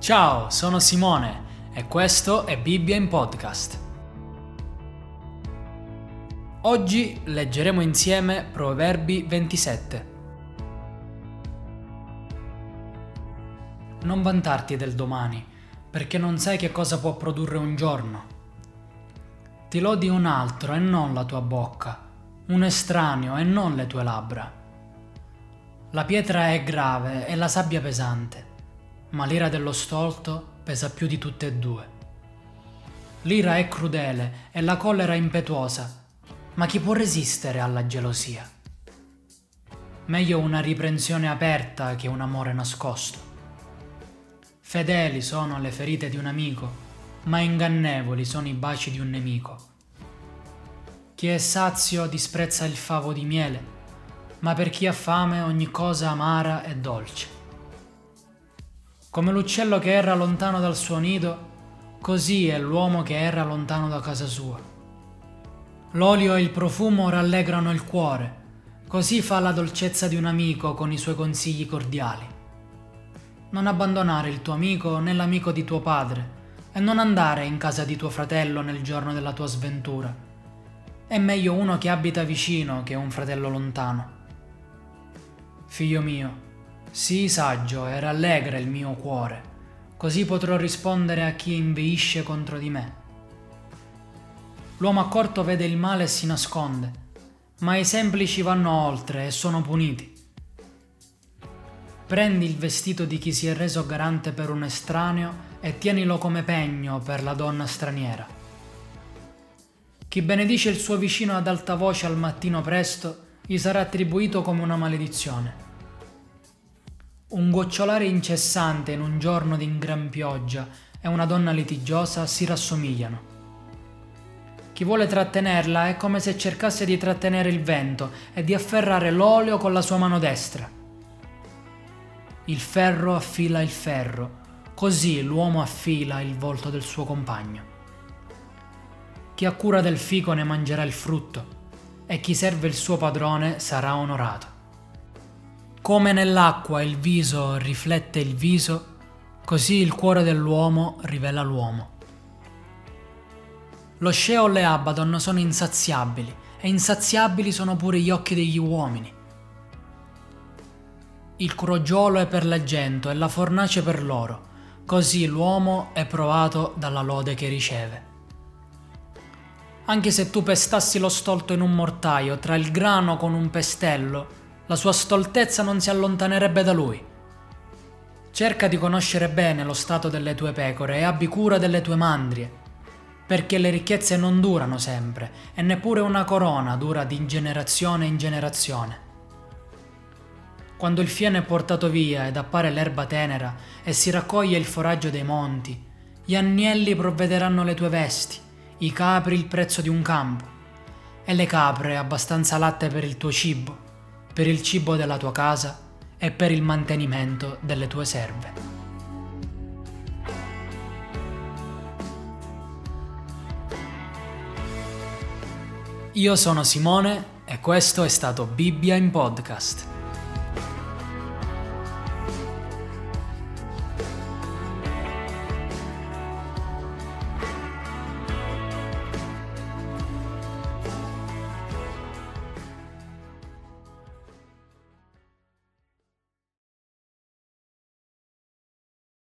Ciao, sono Simone e questo è Bibbia in podcast. Oggi leggeremo insieme Proverbi 27. Non vantarti del domani, perché non sai che cosa può produrre un giorno. Ti lodi un altro e non la tua bocca, un estraneo e non le tue labbra. La pietra è grave e la sabbia pesante, ma l'ira dello stolto pesa più di tutte e due. L'ira è crudele e la collera impetuosa, ma chi può resistere alla gelosia? Meglio una riprensione aperta che un amore nascosto. Fedeli sono le ferite di un amico, ma ingannevoli sono i baci di un nemico. Chi è sazio disprezza il favo di miele, ma per chi ha fame ogni cosa amara e dolce. Come l'uccello che erra lontano dal suo nido, così è l'uomo che erra lontano da casa sua. L'olio e il profumo rallegrano il cuore, così fa la dolcezza di un amico con i suoi consigli cordiali. Non abbandonare il tuo amico né l'amico di tuo padre, e non andare in casa di tuo fratello nel giorno della tua sventura. È meglio uno che abita vicino che un fratello lontano. Figlio mio, sii saggio e rallegra il mio cuore, così potrò rispondere a chi inveisce contro di me. L'uomo accorto vede il male e si nasconde, ma i semplici vanno oltre e sono puniti. Prendi il vestito di chi si è reso garante per un estraneo e tienilo come pegno per la donna straniera. Chi benedice il suo vicino ad alta voce al mattino presto, gli sarà attribuito come una maledizione. Un gocciolare incessante in un giorno di gran pioggia e una donna litigiosa si rassomigliano. Chi vuole trattenerla è come se cercasse di trattenere il vento e di afferrare l'olio con la sua mano destra. Il ferro affila il ferro, così l'uomo affila il volto del suo compagno. Chi ha cura del fico ne mangerà il frutto e chi serve il suo padrone sarà onorato. Come nell'acqua il viso riflette il viso, così il cuore dell'uomo rivela l'uomo. Lo Sheol e Abaddon sono insaziabili, e insaziabili sono pure gli occhi degli uomini. Il crogiolo è per l'argento e la fornace per l'oro, così l'uomo è provato dalla lode che riceve. Anche se tu pestassi lo stolto in un mortaio, tra il grano con un pestello, la sua stoltezza non si allontanerebbe da lui. Cerca di conoscere bene lo stato delle tue pecore e abbi cura delle tue mandrie, perché le ricchezze non durano sempre e neppure una corona dura di generazione in generazione. Quando il fieno è portato via ed appare l'erba tenera e si raccoglie il foraggio dei monti, gli agnelli provvederanno le tue vesti i capri il prezzo di un campo e le capre abbastanza latte per il tuo cibo, per il cibo della tua casa e per il mantenimento delle tue serve. Io sono Simone e questo è stato Bibbia in podcast.